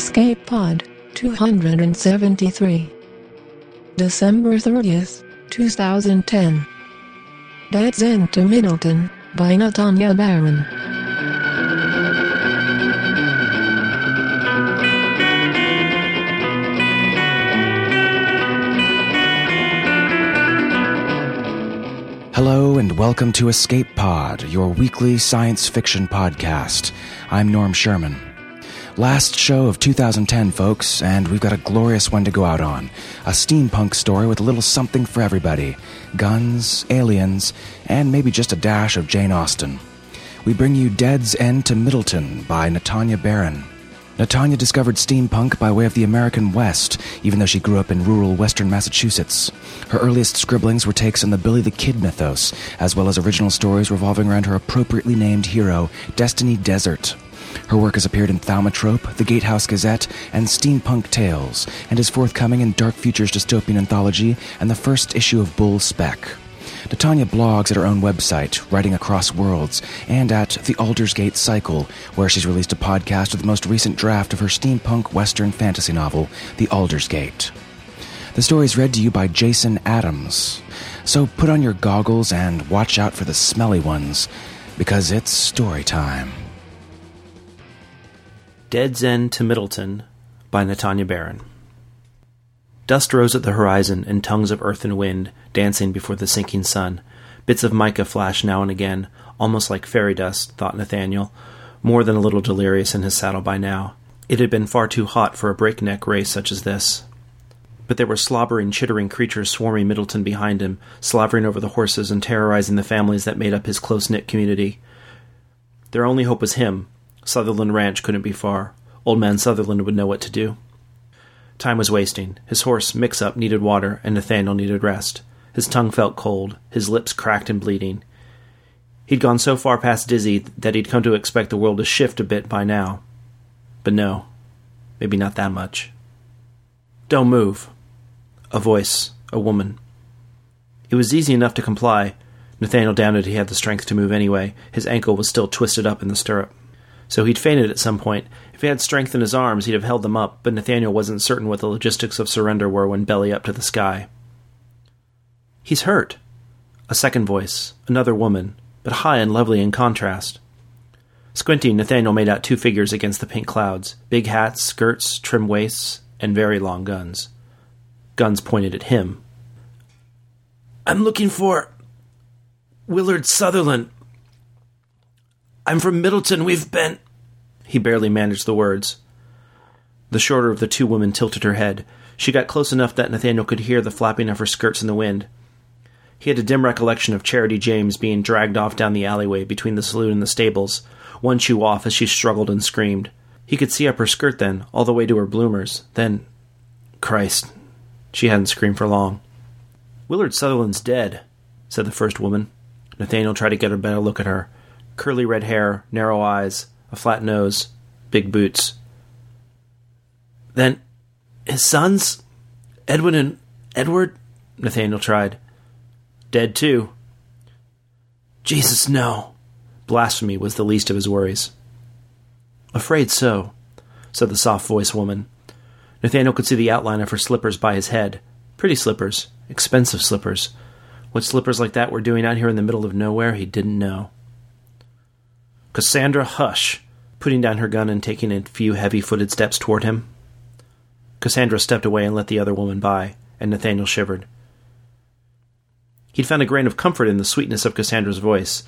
Escape Pod 273. December 30th, 2010. Dead's End to Middleton by Natania Barron. Hello and welcome to Escape Pod, your weekly science fiction podcast. I'm Norm Sherman. Last show of 2010, folks, and we've got a glorious one to go out on. A steampunk story with a little something for everybody guns, aliens, and maybe just a dash of Jane Austen. We bring you Dead's End to Middleton by Natania Barron. Natania discovered steampunk by way of the American West, even though she grew up in rural western Massachusetts. Her earliest scribblings were takes on the Billy the Kid mythos, as well as original stories revolving around her appropriately named hero, Destiny Desert. Her work has appeared in Thaumatrope, the Gatehouse Gazette, and Steampunk Tales, and is forthcoming in Dark Futures Dystopian Anthology and the first issue of Bull Spec. Natania blogs at her own website, Writing Across Worlds, and at the Aldersgate Cycle, where she's released a podcast of the most recent draft of her steampunk western fantasy novel, The Aldersgate. The story is read to you by Jason Adams. So put on your goggles and watch out for the smelly ones, because it's story time. Dead's End to Middleton by Natania Barron. Dust rose at the horizon in tongues of earth and wind, dancing before the sinking sun. Bits of mica flashed now and again, almost like fairy dust, thought Nathaniel, more than a little delirious in his saddle by now. It had been far too hot for a breakneck race such as this. But there were slobbering, chittering creatures swarming Middleton behind him, slavering over the horses and terrorizing the families that made up his close knit community. Their only hope was him. Sutherland Ranch couldn't be far. Old man Sutherland would know what to do. Time was wasting. His horse, Mix Up, needed water, and Nathaniel needed rest. His tongue felt cold, his lips cracked and bleeding. He'd gone so far past dizzy that he'd come to expect the world to shift a bit by now. But no, maybe not that much. Don't move. A voice, a woman. It was easy enough to comply. Nathaniel doubted he had the strength to move anyway. His ankle was still twisted up in the stirrup. So he'd fainted at some point. If he had strength in his arms, he'd have held them up, but Nathaniel wasn't certain what the logistics of surrender were when belly up to the sky. He's hurt. A second voice, another woman, but high and lovely in contrast. Squinting, Nathaniel made out two figures against the pink clouds big hats, skirts, trim waists, and very long guns. Guns pointed at him. I'm looking for. Willard Sutherland. I'm from Middleton. We've been. He barely managed the words. The shorter of the two women tilted her head. She got close enough that Nathaniel could hear the flapping of her skirts in the wind. He had a dim recollection of Charity James being dragged off down the alleyway between the saloon and the stables, one shoe off as she struggled and screamed. He could see up her skirt then, all the way to her bloomers. Then. Christ. She hadn't screamed for long. Willard Sutherland's dead, said the first woman. Nathaniel tried to get a better look at her. Curly red hair, narrow eyes, a flat nose, big boots. Then his sons? Edwin and Edward? Nathaniel tried. Dead too. Jesus, no. Blasphemy was the least of his worries. Afraid so, said the soft voiced woman. Nathaniel could see the outline of her slippers by his head. Pretty slippers, expensive slippers. What slippers like that were doing out here in the middle of nowhere, he didn't know. Cassandra, hush, putting down her gun and taking a few heavy footed steps toward him. Cassandra stepped away and let the other woman by, and Nathaniel shivered. He'd found a grain of comfort in the sweetness of Cassandra's voice,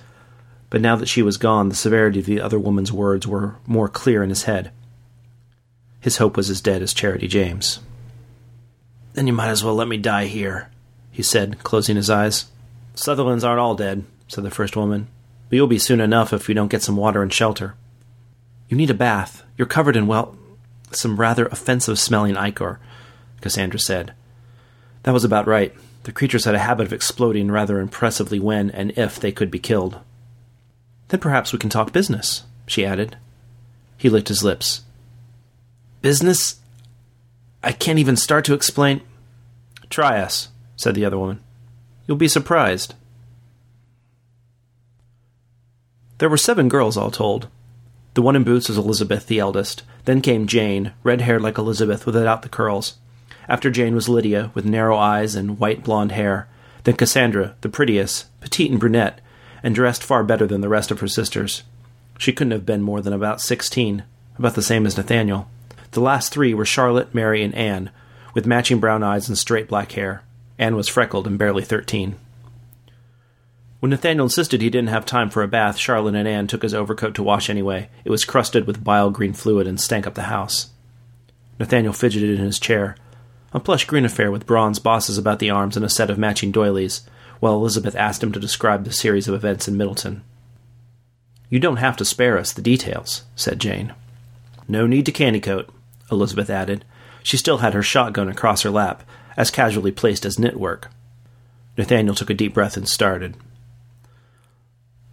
but now that she was gone, the severity of the other woman's words were more clear in his head. His hope was as dead as Charity James. Then you might as well let me die here, he said, closing his eyes. Sutherlands aren't all dead, said the first woman, but you'll be soon enough if we don't get some water and shelter. You need a bath. You're covered in, well, some rather offensive smelling ichor, Cassandra said. That was about right. The creatures had a habit of exploding rather impressively when and if they could be killed. Then perhaps we can talk business, she added. He licked his lips. Business? I can't even start to explain. Try us, said the other woman. You'll be surprised. There were seven girls all told. The one in boots was Elizabeth, the eldest. Then came Jane, red haired like Elizabeth without the curls. After Jane was Lydia, with narrow eyes and white blonde hair. Then Cassandra, the prettiest, petite and brunette, and dressed far better than the rest of her sisters. She couldn't have been more than about sixteen, about the same as Nathaniel. The last three were Charlotte, Mary, and Anne, with matching brown eyes and straight black hair. Anne was freckled and barely thirteen. When Nathaniel insisted he didn't have time for a bath, Charlotte and Anne took his overcoat to wash anyway. It was crusted with bile green fluid and stank up the house. Nathaniel fidgeted in his chair. A plush green affair with bronze bosses about the arms and a set of matching doilies, while Elizabeth asked him to describe the series of events in Middleton. You don't have to spare us the details, said Jane. No need to candycoat, Elizabeth added. She still had her shotgun across her lap, as casually placed as knitwork. Nathaniel took a deep breath and started.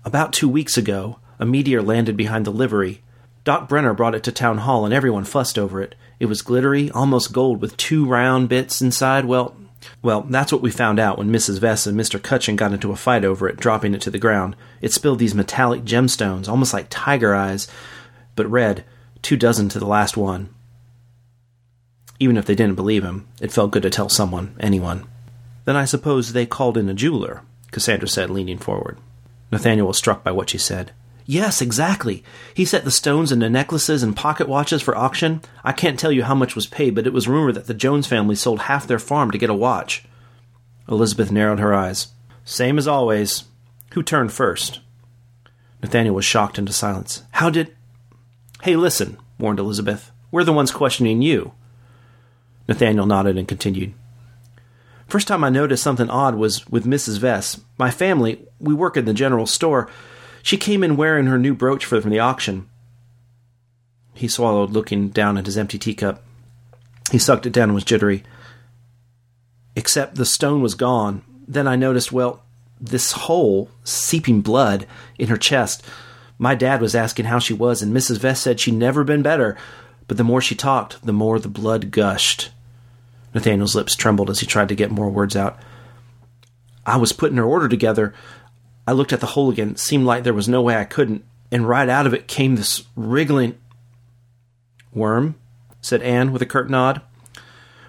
About two weeks ago, a meteor landed behind the livery. Doc Brenner brought it to town hall and everyone fussed over it. It was glittery, almost gold, with two round bits inside. Well, well, that's what we found out when Mrs. Vess and Mr. Cutchin got into a fight over it, dropping it to the ground. It spilled these metallic gemstones, almost like tiger eyes, but red, two dozen to the last one. Even if they didn't believe him, it felt good to tell someone, anyone. Then I suppose they called in a jeweler, Cassandra said, leaning forward. Nathaniel was struck by what she said. Yes, exactly. He set the stones into necklaces and pocket watches for auction. I can't tell you how much was paid, but it was rumored that the Jones family sold half their farm to get a watch. Elizabeth narrowed her eyes. Same as always. Who turned first? Nathaniel was shocked into silence. How did. Hey, listen, warned Elizabeth. We're the ones questioning you. Nathaniel nodded and continued. First time I noticed something odd was with Mrs. Vess. My family, we work in the general store. She came in wearing her new brooch from the auction. He swallowed, looking down at his empty teacup. He sucked it down and was jittery. Except the stone was gone. Then I noticed, well, this hole, seeping blood, in her chest. My dad was asking how she was, and Mrs. Vess said she'd never been better. But the more she talked, the more the blood gushed. Nathaniel's lips trembled as he tried to get more words out. I was putting her order together. I looked at the hole again. It seemed like there was no way I couldn't. And right out of it came this wriggling. Worm? said Anne with a curt nod.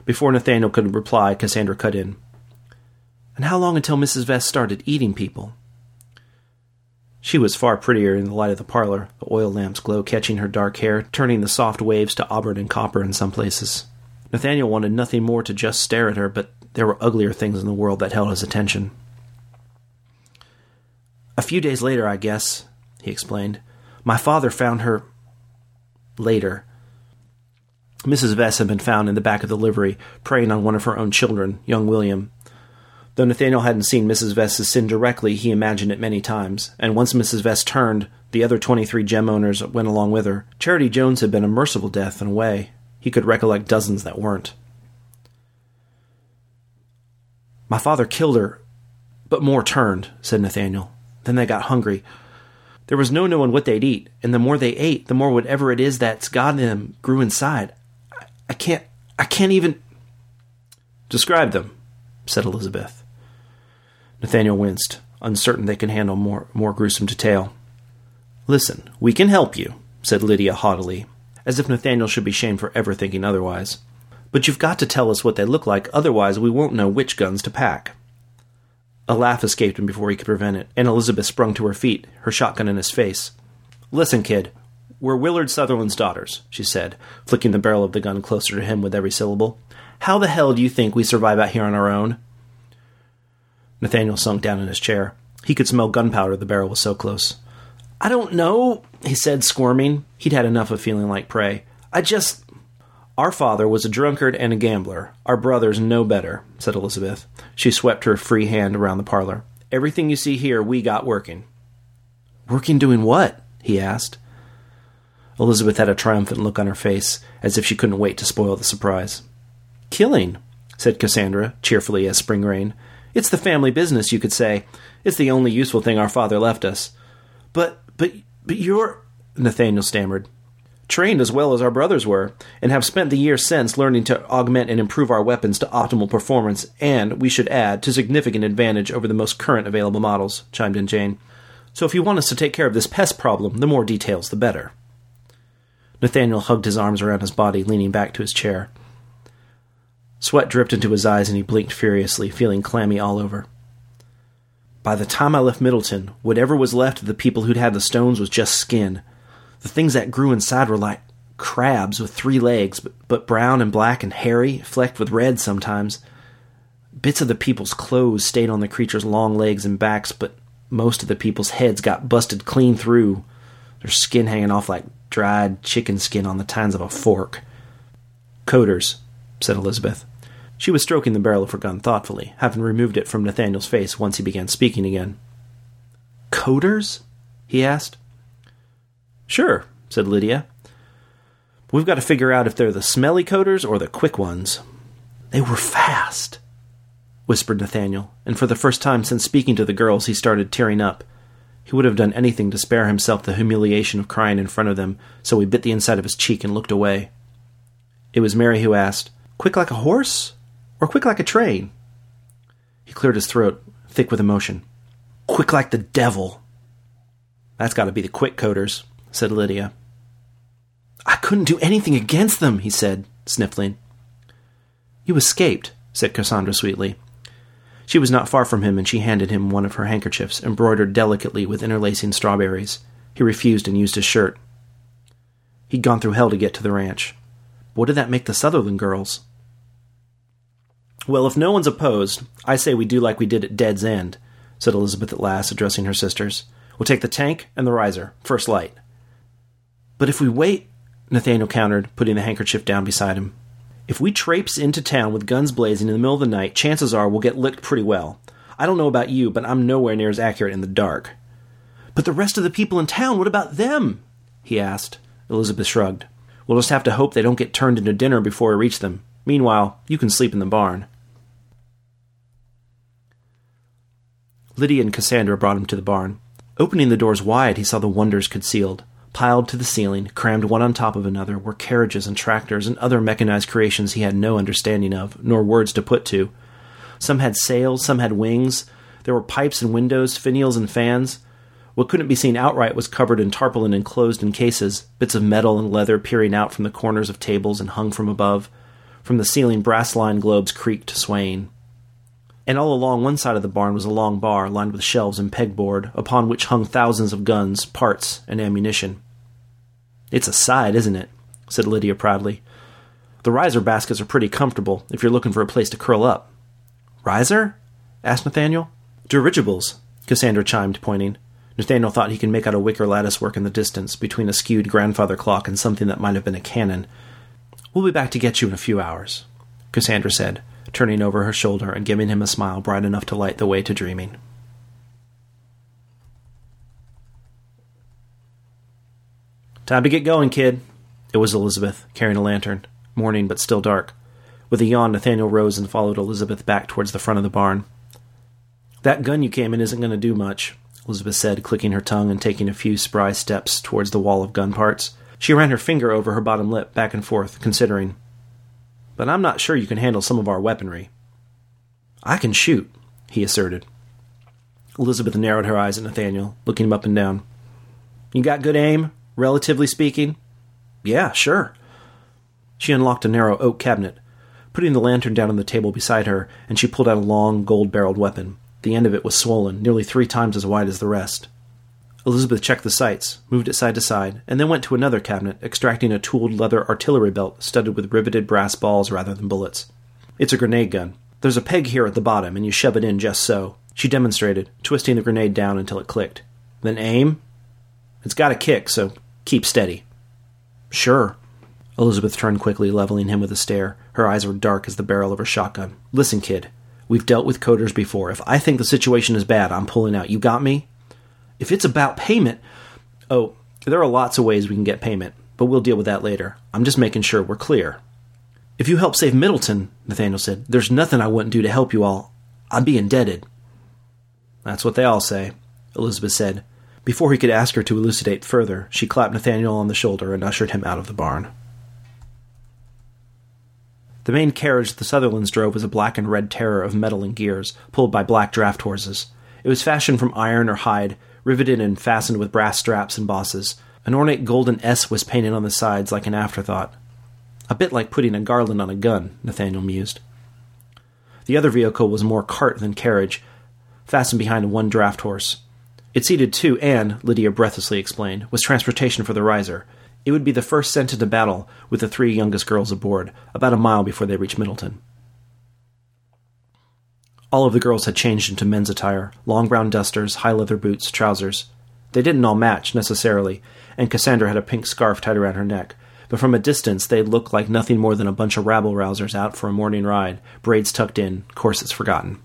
Before Nathaniel could reply, Cassandra cut in. And how long until Mrs. Vess started eating people? She was far prettier in the light of the parlor, the oil lamp's glow catching her dark hair, turning the soft waves to auburn and copper in some places. Nathaniel wanted nothing more to just stare at her, but there were uglier things in the world that held his attention. A few days later, I guess, he explained, my father found her later. Mrs. Vess had been found in the back of the livery, preying on one of her own children, young William. Though Nathaniel hadn't seen Mrs. Vess's sin directly, he imagined it many times, and once Mrs. Vess turned, the other twenty three gem owners went along with her. Charity Jones had been a merciful death in a way, he could recollect dozens that weren't. My father killed her, but more turned, said Nathaniel. Then they got hungry. There was no knowing what they'd eat, and the more they ate, the more whatever it is that's got them grew inside. I, I can't, I can't even. Describe them, said Elizabeth. Nathaniel winced, uncertain they could handle more, more gruesome detail. Listen, we can help you, said Lydia haughtily, as if Nathaniel should be shamed for ever thinking otherwise. But you've got to tell us what they look like, otherwise we won't know which guns to pack. A laugh escaped him before he could prevent it, and Elizabeth sprung to her feet, her shotgun in his face. Listen, kid, we're Willard Sutherland's daughters, she said, flicking the barrel of the gun closer to him with every syllable. How the hell do you think we survive out here on our own? Nathaniel sunk down in his chair. He could smell gunpowder, the barrel was so close. I don't know, he said, squirming. He'd had enough of feeling like prey. I just. Our father was a drunkard and a gambler. Our brothers no better, said Elizabeth. She swept her free hand around the parlor. Everything you see here, we got working. Working doing what? he asked. Elizabeth had a triumphant look on her face, as if she couldn't wait to spoil the surprise. Killing, said Cassandra, cheerfully as spring rain. It's the family business, you could say. It's the only useful thing our father left us. But but but you're Nathaniel stammered. Trained as well as our brothers were, and have spent the years since learning to augment and improve our weapons to optimal performance, and, we should add, to significant advantage over the most current available models, chimed in Jane. So if you want us to take care of this pest problem, the more details the better. Nathaniel hugged his arms around his body, leaning back to his chair. Sweat dripped into his eyes and he blinked furiously, feeling clammy all over. By the time I left Middleton, whatever was left of the people who'd had the stones was just skin. The things that grew inside were like crabs with three legs, but, brown and black and hairy, flecked with red sometimes. Bits of the people's clothes stayed on the creature's long legs and backs, but most of the people's heads got busted clean through, their skin hanging off like dried chicken skin on the tines of a fork. Coders, said Elizabeth. She was stroking the barrel of her gun thoughtfully, having removed it from Nathaniel's face once he began speaking again. Coders? he asked. Sure, said Lydia. We've got to figure out if they're the smelly coders or the quick ones. They were fast, whispered Nathaniel, and for the first time since speaking to the girls he started tearing up. He would have done anything to spare himself the humiliation of crying in front of them, so he bit the inside of his cheek and looked away. It was Mary who asked, Quick like a horse? Or quick like a train? He cleared his throat, thick with emotion. Quick like the devil. That's got to be the quick coders, said Lydia. I couldn't do anything against them, he said, sniffling. You escaped, said Cassandra sweetly. She was not far from him, and she handed him one of her handkerchiefs, embroidered delicately with interlacing strawberries. He refused and used his shirt. He'd gone through hell to get to the ranch. What did that make the Sutherland girls? Well, if no one's opposed, I say we do like we did at Dead's End, said Elizabeth at last, addressing her sisters. We'll take the tank and the riser, first light. But if we wait, Nathaniel countered, putting the handkerchief down beside him. If we traipse into town with guns blazing in the middle of the night, chances are we'll get licked pretty well. I don't know about you, but I'm nowhere near as accurate in the dark. But the rest of the people in town, what about them? he asked. Elizabeth shrugged. We'll just have to hope they don't get turned into dinner before we reach them. Meanwhile, you can sleep in the barn. Lydia and Cassandra brought him to the barn. Opening the doors wide, he saw the wonders concealed. Piled to the ceiling, crammed one on top of another, were carriages and tractors and other mechanized creations he had no understanding of, nor words to put to. Some had sails, some had wings. There were pipes and windows, finials and fans. What couldn't be seen outright was covered in tarpaulin and closed in cases, bits of metal and leather peering out from the corners of tables and hung from above. From the ceiling, brass lined globes creaked, swaying. And all along one side of the barn was a long bar lined with shelves and pegboard, upon which hung thousands of guns, parts, and ammunition. It's a sight, isn't it? said Lydia proudly. The riser baskets are pretty comfortable if you're looking for a place to curl up. Riser? asked Nathaniel. Dirigibles, Cassandra chimed, pointing. Nathaniel thought he could make out a wicker lattice work in the distance between a skewed grandfather clock and something that might have been a cannon. We'll be back to get you in a few hours, Cassandra said, turning over her shoulder and giving him a smile bright enough to light the way to dreaming. Time to get going, kid. It was Elizabeth, carrying a lantern, morning but still dark. With a yawn, Nathaniel rose and followed Elizabeth back towards the front of the barn. That gun you came in isn't going to do much, Elizabeth said, clicking her tongue and taking a few spry steps towards the wall of gun parts. She ran her finger over her bottom lip, back and forth, considering. But I'm not sure you can handle some of our weaponry. I can shoot, he asserted. Elizabeth narrowed her eyes at Nathaniel, looking him up and down. You got good aim, relatively speaking? Yeah, sure. She unlocked a narrow oak cabinet, putting the lantern down on the table beside her, and she pulled out a long, gold barreled weapon. The end of it was swollen, nearly three times as wide as the rest. Elizabeth checked the sights, moved it side to side, and then went to another cabinet, extracting a tooled leather artillery belt studded with riveted brass balls rather than bullets. It's a grenade gun. There's a peg here at the bottom, and you shove it in just so. She demonstrated, twisting the grenade down until it clicked. Then aim. It's got a kick, so keep steady. Sure. Elizabeth turned quickly, leveling him with a stare. Her eyes were dark as the barrel of her shotgun. Listen, kid. We've dealt with coders before. If I think the situation is bad, I'm pulling out. You got me? If it's about payment, oh, there are lots of ways we can get payment, but we'll deal with that later. I'm just making sure we're clear. If you help save Middleton, Nathaniel said, there's nothing I wouldn't do to help you all. I'd be indebted. That's what they all say, Elizabeth said. Before he could ask her to elucidate further, she clapped Nathaniel on the shoulder and ushered him out of the barn. The main carriage the Sutherlands drove was a black and red terror of metal and gears, pulled by black draft horses. It was fashioned from iron or hide, riveted and fastened with brass straps and bosses. An ornate golden S was painted on the sides like an afterthought. A bit like putting a garland on a gun, Nathaniel mused. The other vehicle was more cart than carriage, fastened behind one draft horse. It seated two and, Lydia breathlessly explained, was transportation for the riser. It would be the first sent into battle with the three youngest girls aboard, about a mile before they reached Middleton. All of the girls had changed into men's attire long brown dusters, high leather boots, trousers. They didn't all match, necessarily, and Cassandra had a pink scarf tied around her neck, but from a distance they looked like nothing more than a bunch of rabble rousers out for a morning ride, braids tucked in, corsets forgotten.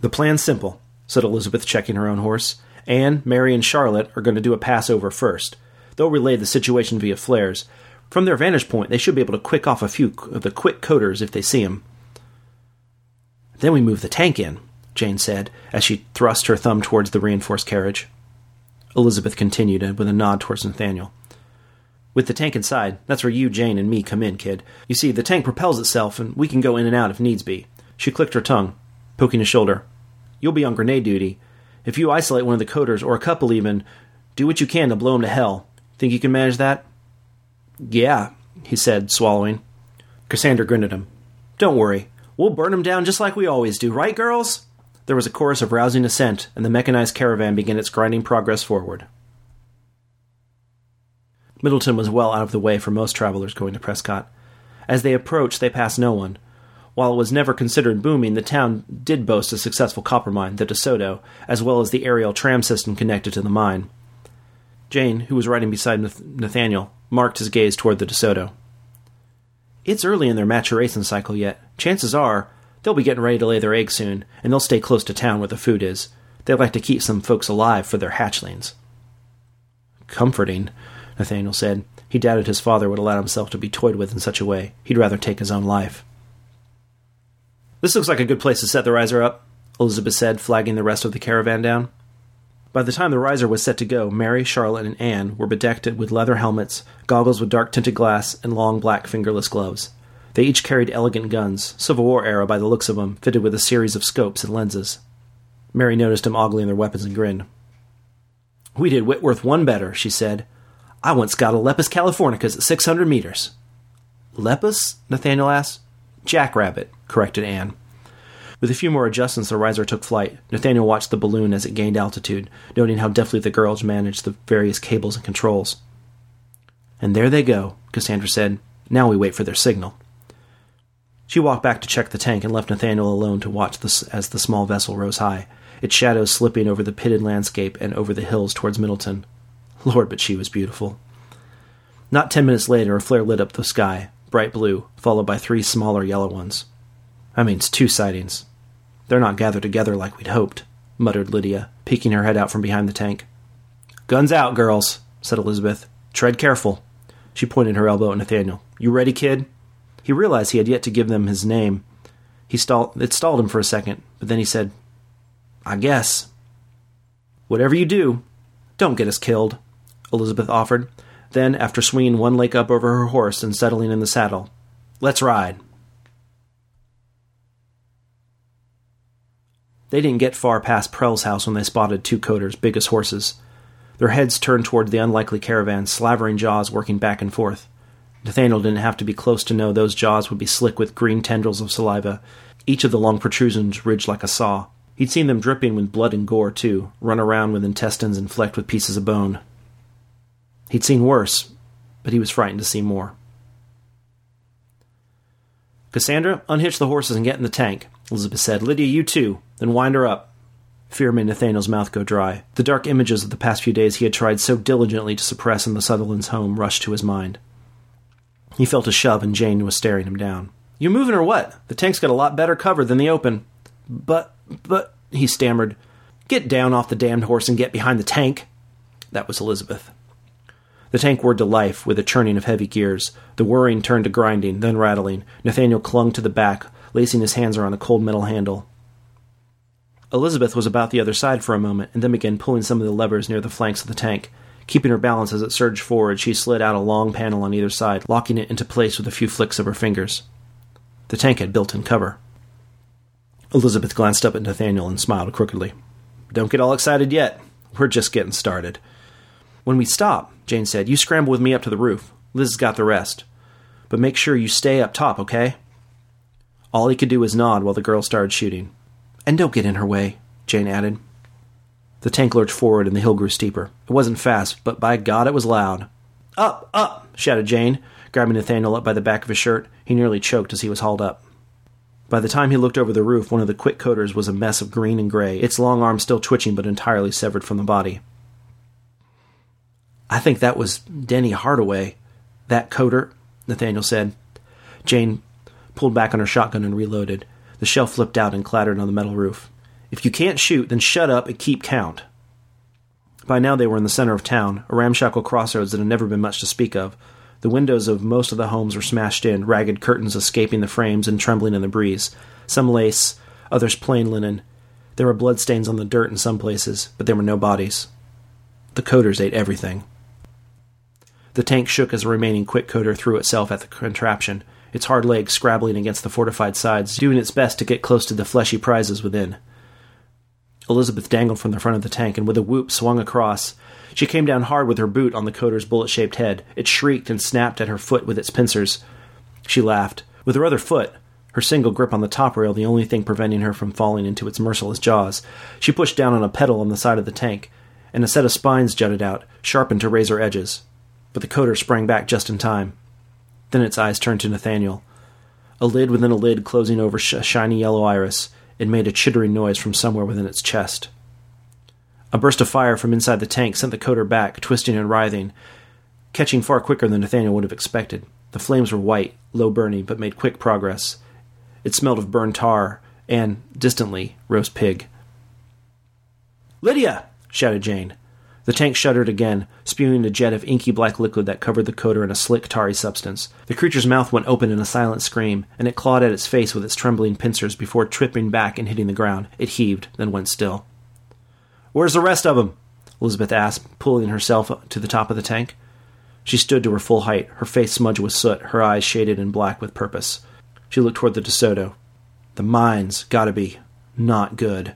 The plan's simple, said Elizabeth, checking her own horse. Anne, Mary, and Charlotte are going to do a passover first. They'll relay the situation via flares. From their vantage point, they should be able to quick off a few of the quick coders if they see 'em. Then we move the tank in, Jane said, as she thrust her thumb towards the reinforced carriage. Elizabeth continued with a nod towards Nathaniel. With the tank inside, that's where you, Jane, and me come in, kid. You see, the tank propels itself, and we can go in and out if needs be. She clicked her tongue, poking his shoulder. You'll be on grenade duty. If you isolate one of the coders, or a couple even, do what you can to blow 'em to hell. Think you can manage that? Yeah, he said, swallowing. Cassandra grinned at him. Don't worry. We'll burn 'em down just like we always do, right, girls? There was a chorus of rousing assent, and the mechanized caravan began its grinding progress forward. Middleton was well out of the way for most travelers going to Prescott. As they approached, they passed no one. While it was never considered booming, the town did boast a successful copper mine, the DeSoto, as well as the aerial tram system connected to the mine. Jane, who was riding beside Nathaniel, marked his gaze toward the DeSoto. It's early in their maturation cycle yet. Chances are they'll be getting ready to lay their eggs soon, and they'll stay close to town where the food is. They like to keep some folks alive for their hatchlings. Comforting, Nathaniel said. He doubted his father would allow himself to be toyed with in such a way. He'd rather take his own life. This looks like a good place to set the riser up, Elizabeth said, flagging the rest of the caravan down. By the time the riser was set to go, Mary, Charlotte, and Anne were bedecked with leather helmets, goggles with dark tinted glass, and long black fingerless gloves. They each carried elegant guns, Civil War era by the looks of them, fitted with a series of scopes and lenses. Mary noticed them ogling their weapons and grinned. We did Whitworth one better, she said. I once got a Lepus californicus at 600 meters. Lepus? Nathaniel asked. Jackrabbit, corrected Anne. With a few more adjustments, the riser took flight. Nathaniel watched the balloon as it gained altitude, noting how deftly the girls managed the various cables and controls. And there they go, Cassandra said. Now we wait for their signal. She walked back to check the tank and left Nathaniel alone to watch as the small vessel rose high, its shadows slipping over the pitted landscape and over the hills towards Middleton. Lord, but she was beautiful. Not ten minutes later, a flare lit up the sky, bright blue, followed by three smaller yellow ones. That means two sightings. They're not gathered together like we'd hoped, muttered Lydia, peeking her head out from behind the tank. Guns out, girls, said Elizabeth. Tread careful. She pointed her elbow at Nathaniel. You ready, kid? He realized he had yet to give them his name. He stalled, it stalled him for a second, but then he said, I guess. Whatever you do, don't get us killed, Elizabeth offered. Then, after swinging one leg up over her horse and settling in the saddle, let's ride. They didn't get far past Prell's house when they spotted two coders, big as horses. Their heads turned toward the unlikely caravan, slavering jaws working back and forth. Nathaniel didn't have to be close to know those jaws would be slick with green tendrils of saliva, each of the long protrusions ridged like a saw. He'd seen them dripping with blood and gore, too, run around with intestines and flecked with pieces of bone. He'd seen worse, but he was frightened to see more. Cassandra, unhitch the horses and get in the tank, Elizabeth said. Lydia, you too. Then wind her up. Fear made Nathaniel's mouth go dry. The dark images of the past few days he had tried so diligently to suppress in the Sutherland's home rushed to his mind. He felt a shove, and Jane was staring him down. You moving or what? The tank's got a lot better cover than the open. But, but, he stammered. Get down off the damned horse and get behind the tank. That was Elizabeth. The tank whirred to life with a churning of heavy gears. The whirring turned to grinding, then rattling. Nathaniel clung to the back, lacing his hands around the cold metal handle. Elizabeth was about the other side for a moment, and then began pulling some of the levers near the flanks of the tank. Keeping her balance as it surged forward, she slid out a long panel on either side, locking it into place with a few flicks of her fingers. The tank had built in cover. Elizabeth glanced up at Nathaniel and smiled crookedly. Don't get all excited yet. We're just getting started. When we stop, Jane said, you scramble with me up to the roof. Liz has got the rest. But make sure you stay up top, okay? All he could do was nod while the girl started shooting. And don't get in her way, Jane added. The tank lurched forward and the hill grew steeper. It wasn't fast, but by God it was loud. Up, up, shouted Jane, grabbing Nathaniel up by the back of his shirt. He nearly choked as he was hauled up. By the time he looked over the roof, one of the quick coders was a mess of green and gray, its long arm still twitching but entirely severed from the body. I think that was Denny Hardaway, that coder, Nathaniel said. Jane pulled back on her shotgun and reloaded. The shell flipped out and clattered on the metal roof. If you can't shoot, then shut up and keep count. By now they were in the center of town, a ramshackle crossroads that had never been much to speak of. The windows of most of the homes were smashed in, ragged curtains escaping the frames and trembling in the breeze. Some lace, others plain linen. There were bloodstains on the dirt in some places, but there were no bodies. The coders ate everything. The tank shook as a remaining quick coder threw itself at the contraption, its hard legs scrabbling against the fortified sides, doing its best to get close to the fleshy prizes within. Elizabeth dangled from the front of the tank and with a whoop swung across. She came down hard with her boot on the coder's bullet shaped head. It shrieked and snapped at her foot with its pincers. She laughed. With her other foot, her single grip on the top rail the only thing preventing her from falling into its merciless jaws, she pushed down on a pedal on the side of the tank, and a set of spines jutted out, sharpened to razor edges. But the coder sprang back just in time. Then its eyes turned to Nathaniel. A lid within a lid closing over a shiny yellow iris, it made a chittering noise from somewhere within its chest. A burst of fire from inside the tank sent the coder back, twisting and writhing, catching far quicker than Nathaniel would have expected. The flames were white, low burning, but made quick progress. It smelled of burned tar and, distantly, roast pig. Lydia! shouted Jane. The tank shuddered again, spewing a jet of inky black liquid that covered the coder in a slick, tarry substance. The creature's mouth went open in a silent scream, and it clawed at its face with its trembling pincers before tripping back and hitting the ground. It heaved, then went still. Where's the rest of 'em? Elizabeth asked, pulling herself to the top of the tank. She stood to her full height, her face smudged with soot, her eyes shaded in black with purpose. She looked toward the DeSoto. The mines gotta be not good.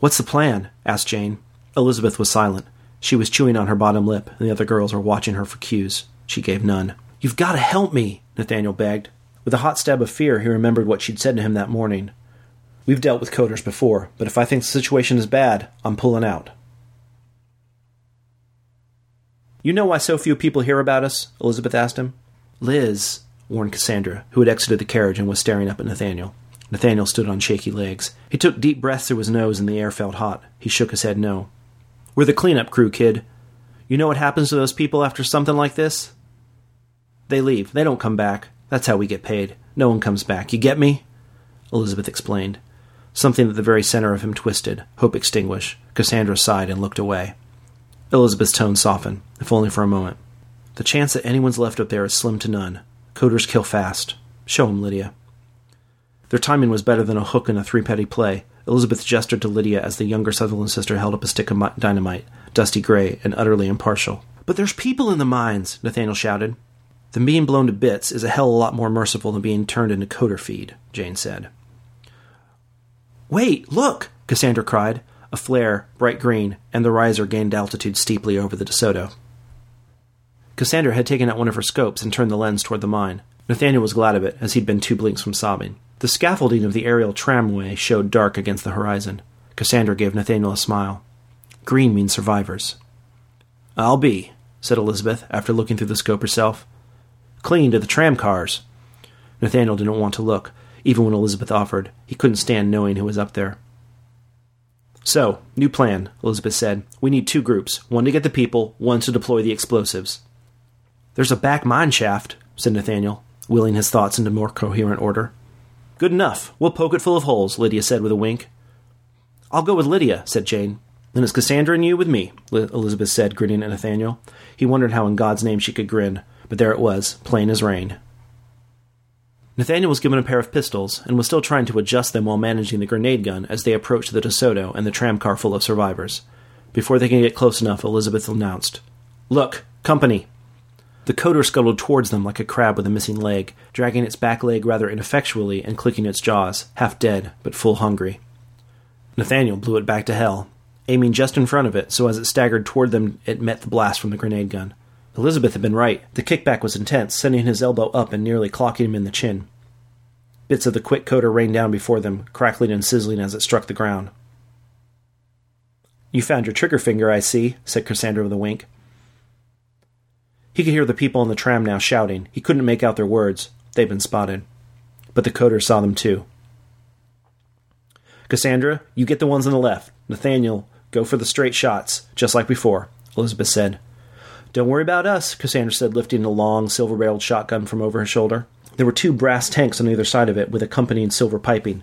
What's the plan? asked Jane. Elizabeth was silent. She was chewing on her bottom lip, and the other girls were watching her for cues. She gave none. You've got to help me, Nathaniel begged. With a hot stab of fear, he remembered what she'd said to him that morning. We've dealt with coders before, but if I think the situation is bad, I'm pulling out. You know why so few people hear about us? Elizabeth asked him. Liz, warned Cassandra, who had exited the carriage and was staring up at Nathaniel. Nathaniel stood on shaky legs. He took deep breaths through his nose, and the air felt hot. He shook his head no. We're the cleanup crew, kid. You know what happens to those people after something like this? They leave. They don't come back. That's how we get paid. No one comes back. You get me? Elizabeth explained. Something at the very center of him twisted, hope extinguished. Cassandra sighed and looked away. Elizabeth's tone softened, if only for a moment. The chance that anyone's left up there is slim to none. Coders kill fast. Show 'em, Lydia. Their timing was better than a hook in a three penny play, Elizabeth gestured to Lydia as the younger Sutherland sister held up a stick of dynamite, dusty gray and utterly impartial. But there's people in the mines, Nathaniel shouted. Then being blown to bits is a hell of a lot more merciful than being turned into coder feed, Jane said. Wait, look! Cassandra cried. A flare, bright green, and the riser gained altitude steeply over the DeSoto. Cassandra had taken out one of her scopes and turned the lens toward the mine. Nathaniel was glad of it, as he'd been two blinks from sobbing. The scaffolding of the aerial tramway showed dark against the horizon. Cassandra gave Nathaniel a smile. Green means survivors. I'll be, said Elizabeth, after looking through the scope herself. Clean to the tram cars. Nathaniel didn't want to look, even when Elizabeth offered. He couldn't stand knowing who was up there. So, new plan, Elizabeth said. We need two groups one to get the people, one to deploy the explosives. There's a back mine shaft, said Nathaniel, wheeling his thoughts into more coherent order. Good enough. We'll poke it full of holes, Lydia said with a wink. I'll go with Lydia, said Jane. Then it's Cassandra and you with me, Elizabeth said, grinning at Nathaniel. He wondered how in God's name she could grin, but there it was, plain as rain. Nathaniel was given a pair of pistols, and was still trying to adjust them while managing the grenade gun as they approached the DeSoto and the tramcar full of survivors. Before they could get close enough, Elizabeth announced, Look, company! The coder scuttled towards them like a crab with a missing leg, dragging its back leg rather ineffectually and clicking its jaws, half dead, but full hungry. Nathaniel blew it back to hell. aiming just in front of it so as it staggered toward them it met the blast from the grenade gun. Elizabeth had been right. The kickback was intense, sending his elbow up and nearly clocking him in the chin. Bits of the quick coder rained down before them, crackling and sizzling as it struck the ground. You found your trigger finger, I see, said Cassandra with a wink. He could hear the people on the tram now shouting. He couldn't make out their words. They'd been spotted. But the coder saw them too. Cassandra, you get the ones on the left. Nathaniel, go for the straight shots, just like before, Elizabeth said. Don't worry about us, Cassandra said, lifting a long, silver barreled shotgun from over her shoulder. There were two brass tanks on either side of it with accompanying silver piping.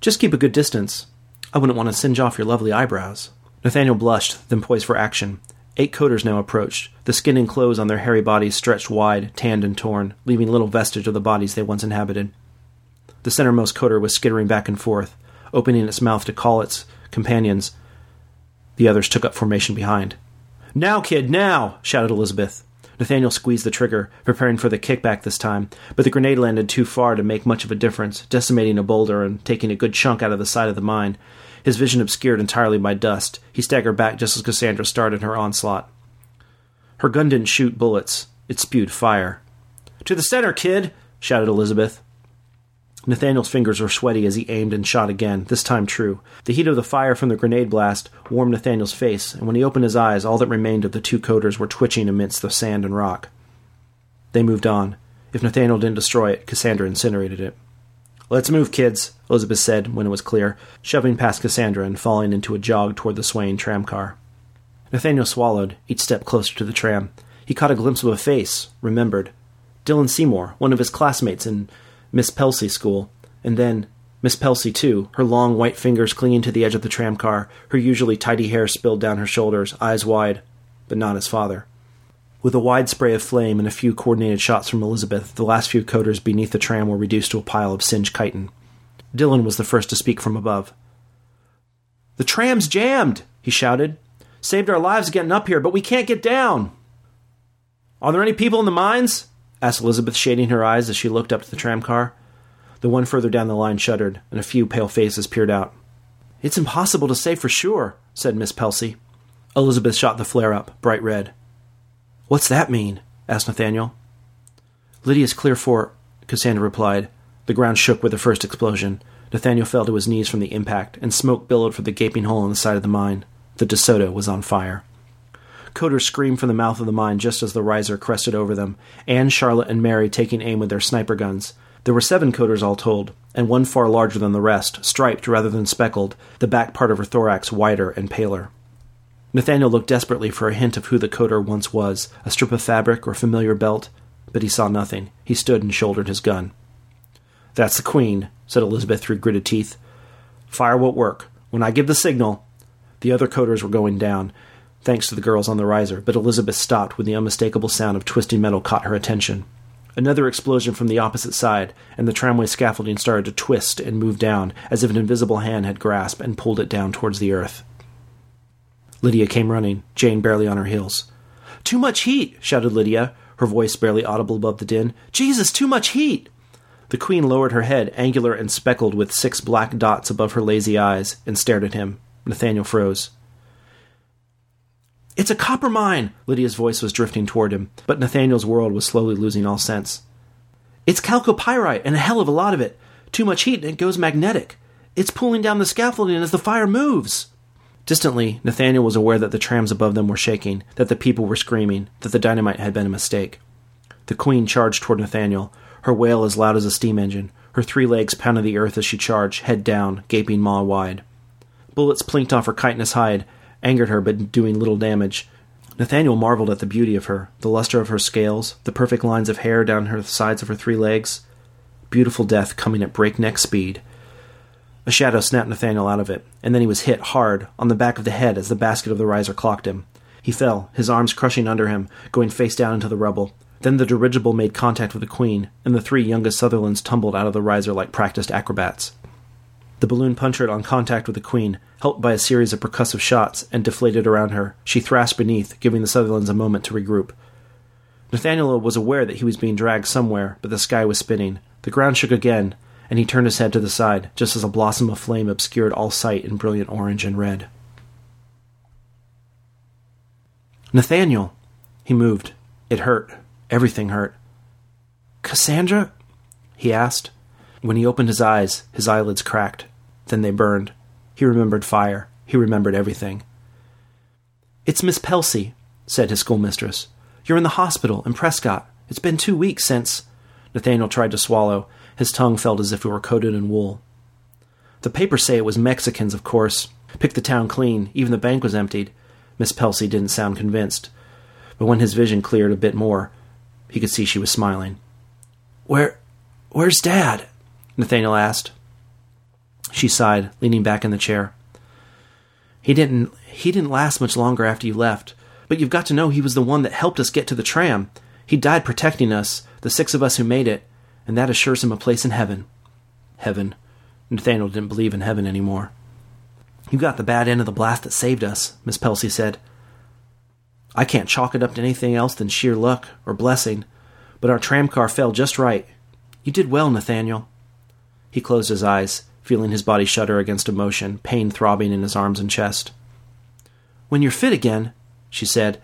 Just keep a good distance. I wouldn't want to singe off your lovely eyebrows. Nathaniel blushed, then poised for action. Eight coders now approached. The skin and clothes on their hairy bodies stretched wide, tanned and torn, leaving little vestige of the bodies they once inhabited. The centermost coder was skittering back and forth, opening its mouth to call its companions. The others took up formation behind. Now, kid, now! shouted Elizabeth. Nathaniel squeezed the trigger, preparing for the kickback this time, but the grenade landed too far to make much of a difference, decimating a boulder and taking a good chunk out of the side of the mine. His vision obscured entirely by dust, he staggered back just as Cassandra started her onslaught. Her gun didn't shoot bullets, it spewed fire. To the center, kid! shouted Elizabeth. Nathaniel's fingers were sweaty as he aimed and shot again, this time true. The heat of the fire from the grenade blast warmed Nathaniel's face, and when he opened his eyes, all that remained of the two coders were twitching amidst the sand and rock. They moved on. If Nathaniel didn't destroy it, Cassandra incinerated it. Let's move, kids, Elizabeth said when it was clear, shoving past Cassandra and falling into a jog toward the swaying tramcar. Nathaniel swallowed, each step closer to the tram. He caught a glimpse of a face, remembered. Dylan Seymour, one of his classmates in Miss Pelcy school, and then Miss Pelcy, too, her long white fingers clinging to the edge of the tramcar, her usually tidy hair spilled down her shoulders, eyes wide, but not his father. With a wide spray of flame and a few coordinated shots from Elizabeth, the last few coders beneath the tram were reduced to a pile of singed chitin. Dylan was the first to speak from above. The tram's jammed, he shouted. Saved our lives getting up here, but we can't get down. Are there any people in the mines? asked Elizabeth, shading her eyes as she looked up to the tramcar. The one further down the line shuddered, and a few pale faces peered out. It's impossible to say for sure, said Miss Pelcy. Elizabeth shot the flare up, bright red. What's that mean? asked Nathaniel. Lydia's clear for, Cassandra replied. The ground shook with the first explosion. Nathaniel fell to his knees from the impact, and smoke billowed from the gaping hole in the side of the mine. The DeSoto was on fire. Coders screamed from the mouth of the mine just as the riser crested over them, Anne, Charlotte, and Mary taking aim with their sniper guns. There were seven coders all told, and one far larger than the rest, striped rather than speckled, the back part of her thorax wider and paler. Nathaniel looked desperately for a hint of who the coder once was, a strip of fabric or familiar belt, but he saw nothing. He stood and shouldered his gun. That's the Queen, said Elizabeth through gritted teeth. Fire won't work. When I give the signal. The other coders were going down thanks to the girls on the riser, but Elizabeth stopped when the unmistakable sound of twisting metal caught her attention. Another explosion from the opposite side, and the tramway scaffolding started to twist and move down, as if an invisible hand had grasped and pulled it down towards the earth. Lydia came running, Jane barely on her heels. Too much heat! shouted Lydia, her voice barely audible above the din. Jesus, too much heat! The queen lowered her head, angular and speckled with six black dots above her lazy eyes, and stared at him. Nathaniel froze. It's a copper mine! Lydia's voice was drifting toward him, but Nathaniel's world was slowly losing all sense. It's chalcopyrite, and a hell of a lot of it. Too much heat, and it goes magnetic. It's pulling down the scaffolding as the fire moves. Distantly, Nathaniel was aware that the trams above them were shaking, that the people were screaming, that the dynamite had been a mistake. The queen charged toward Nathaniel, her wail as loud as a steam engine, her three legs pounding the earth as she charged, head down, gaping maw wide. Bullets plinked off her chitinous hide, angered her but doing little damage. Nathaniel marveled at the beauty of her, the luster of her scales, the perfect lines of hair down her sides of her three legs. Beautiful death coming at breakneck speed. A shadow snapped Nathaniel out of it, and then he was hit hard on the back of the head as the basket of the riser clocked him. He fell, his arms crushing under him, going face down into the rubble. Then the dirigible made contact with the Queen, and the three youngest Sutherlands tumbled out of the riser like practiced acrobats. The balloon punctured on contact with the Queen, helped by a series of percussive shots, and deflated around her. She thrashed beneath, giving the Sutherlands a moment to regroup. Nathaniel was aware that he was being dragged somewhere, but the sky was spinning. The ground shook again, and he turned his head to the side, just as a blossom of flame obscured all sight in brilliant orange and red. Nathaniel! He moved. It hurt. Everything hurt. Cassandra? he asked. When he opened his eyes, his eyelids cracked. Then they burned. He remembered fire. He remembered everything. It's Miss Pelcy, said his schoolmistress. You're in the hospital in Prescott. It's been two weeks since. Nathaniel tried to swallow. His tongue felt as if it were coated in wool. The papers say it was Mexicans, of course. Picked the town clean. Even the bank was emptied. Miss Pelcy didn't sound convinced. But when his vision cleared a bit more, he could see she was smiling. Where. where's Dad? Nathaniel asked. She sighed, leaning back in the chair. He didn't he didn't last much longer after you left. But you've got to know he was the one that helped us get to the tram. He died protecting us, the six of us who made it, and that assures him a place in heaven. Heaven. Nathaniel didn't believe in heaven anymore. You got the bad end of the blast that saved us, Miss Pelcy said. I can't chalk it up to anything else than sheer luck or blessing, but our tramcar fell just right. You did well, Nathaniel. He closed his eyes, feeling his body shudder against emotion, pain throbbing in his arms and chest. When you're fit again, she said,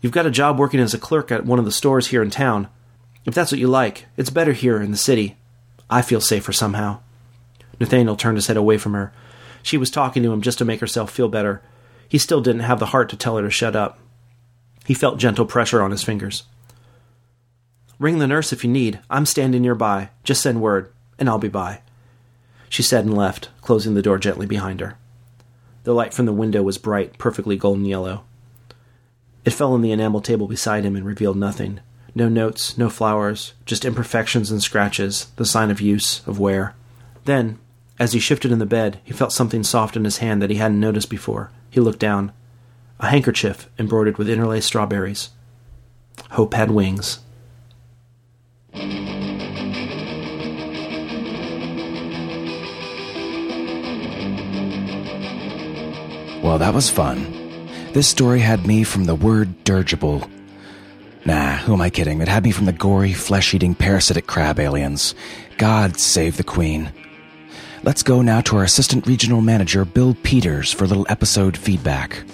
you've got a job working as a clerk at one of the stores here in town. If that's what you like, it's better here in the city. I feel safer somehow. Nathaniel turned his head away from her. She was talking to him just to make herself feel better. He still didn't have the heart to tell her to shut up. He felt gentle pressure on his fingers. Ring the nurse if you need. I'm standing nearby. Just send word, and I'll be by. She said and left, closing the door gently behind her. The light from the window was bright, perfectly golden yellow. It fell on the enamel table beside him and revealed nothing. No notes, no flowers, just imperfections and scratches, the sign of use, of wear. Then, as he shifted in the bed, he felt something soft in his hand that he hadn't noticed before. He looked down. A handkerchief embroidered with interlaced strawberries. Hope had wings. Well, that was fun. This story had me from the word dirigible. Nah, who am I kidding? It had me from the gory, flesh eating, parasitic crab aliens. God save the Queen. Let's go now to our Assistant Regional Manager, Bill Peters, for a little episode feedback.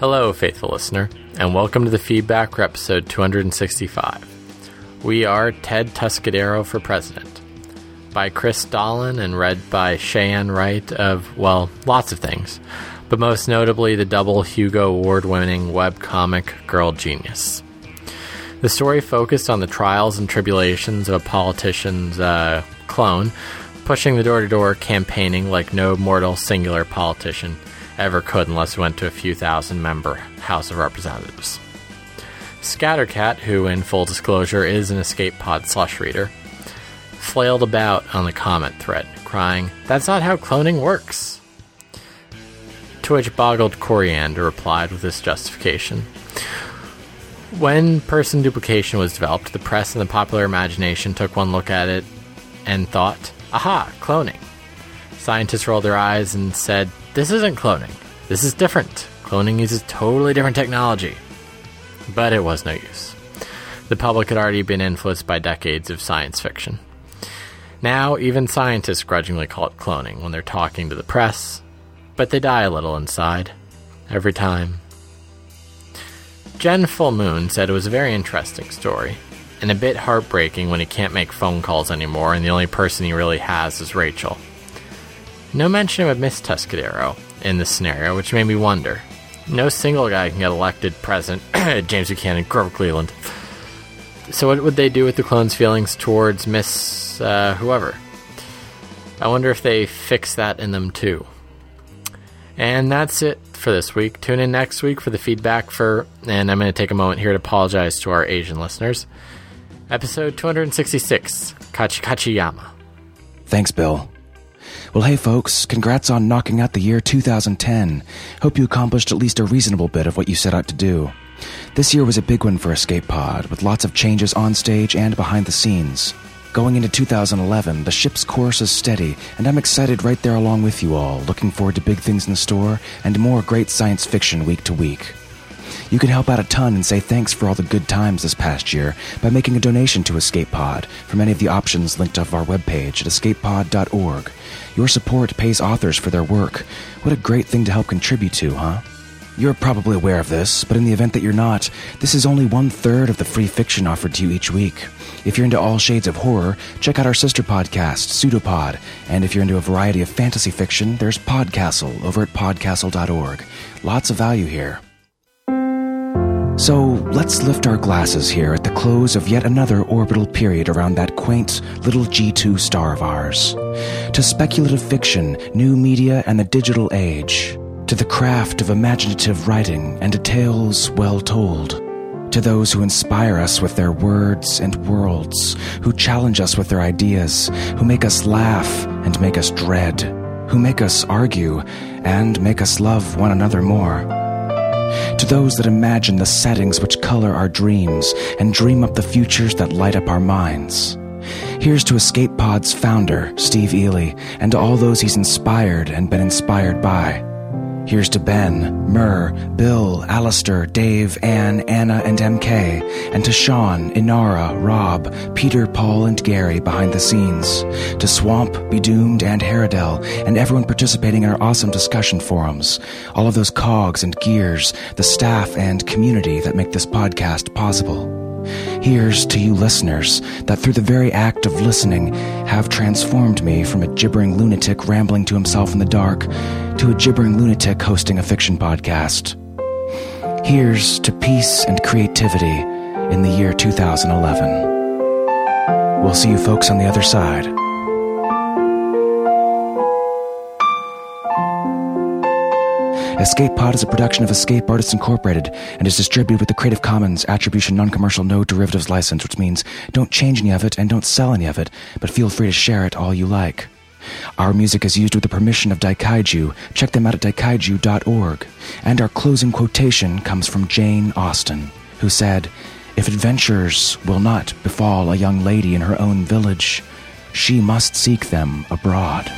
Hello, faithful listener, and welcome to the feedback for episode 265. We are Ted Tuscadero for President, by Chris Dolan and read by Cheyenne Wright of, well, lots of things, but most notably the double Hugo Award winning webcomic Girl Genius. The story focused on the trials and tribulations of a politician's uh, clone pushing the door to door campaigning like no mortal singular politician ever could unless he went to a few thousand member House of Representatives. Scattercat, who in full disclosure is an escape pod slush reader, flailed about on the comment thread, crying, That's not how cloning works. To which boggled Coriander replied with this justification. When person duplication was developed, the press and the popular imagination took one look at it and thought, aha, cloning. Scientists rolled their eyes and said, this isn't cloning. This is different. Cloning uses totally different technology. But it was no use. The public had already been influenced by decades of science fiction. Now, even scientists grudgingly call it cloning when they're talking to the press, but they die a little inside. Every time. Jen Full Moon said it was a very interesting story, and a bit heartbreaking when he can't make phone calls anymore and the only person he really has is Rachel. No mention of Miss Tuscadero in this scenario, which made me wonder. No single guy can get elected president. James Buchanan, Grover Cleveland. So, what would they do with the clone's feelings towards Miss uh, whoever? I wonder if they fix that in them too. And that's it for this week. Tune in next week for the feedback for, and I'm going to take a moment here to apologize to our Asian listeners. Episode 266 Kachikachiyama. Thanks, Bill. Well, hey, folks, congrats on knocking out the year 2010. Hope you accomplished at least a reasonable bit of what you set out to do. This year was a big one for Escape Pod, with lots of changes on stage and behind the scenes. Going into 2011, the ship's course is steady, and I'm excited right there along with you all, looking forward to big things in the store and more great science fiction week to week. You can help out a ton and say thanks for all the good times this past year by making a donation to Escape Pod from any of the options linked off our webpage at escapepod.org. Your support pays authors for their work. What a great thing to help contribute to, huh? You're probably aware of this, but in the event that you're not, this is only one third of the free fiction offered to you each week. If you're into all shades of horror, check out our sister podcast, Pseudopod. And if you're into a variety of fantasy fiction, there's Podcastle over at podcastle.org. Lots of value here. So let's lift our glasses here at the close of yet another orbital period around that quaint little G2 star of ours. To speculative fiction, new media, and the digital age. To the craft of imaginative writing and to tales well told. To those who inspire us with their words and worlds, who challenge us with their ideas, who make us laugh and make us dread, who make us argue and make us love one another more to those that imagine the settings which color our dreams and dream up the futures that light up our minds. Here's to Escape Pod's founder, Steve Eley, and to all those he's inspired and been inspired by. Here's to Ben, Mur, Bill, Alistair, Dave, Anne, Anna, and MK, and to Sean, Inara, Rob, Peter, Paul, and Gary behind the scenes, to Swamp, Bedoomed, and Haradel, and everyone participating in our awesome discussion forums, all of those cogs and gears, the staff and community that make this podcast possible. Here's to you listeners that through the very act of listening have transformed me from a gibbering lunatic rambling to himself in the dark to a gibbering lunatic hosting a fiction podcast. Here's to peace and creativity in the year 2011. We'll see you folks on the other side. Escape Pod is a production of Escape Artists Incorporated and is distributed with the Creative Commons Attribution Non-Commercial No Derivatives License, which means don't change any of it and don't sell any of it, but feel free to share it all you like. Our music is used with the permission of Daikaiju. Check them out at daikaiju.org. And our closing quotation comes from Jane Austen, who said, If adventures will not befall a young lady in her own village, she must seek them abroad.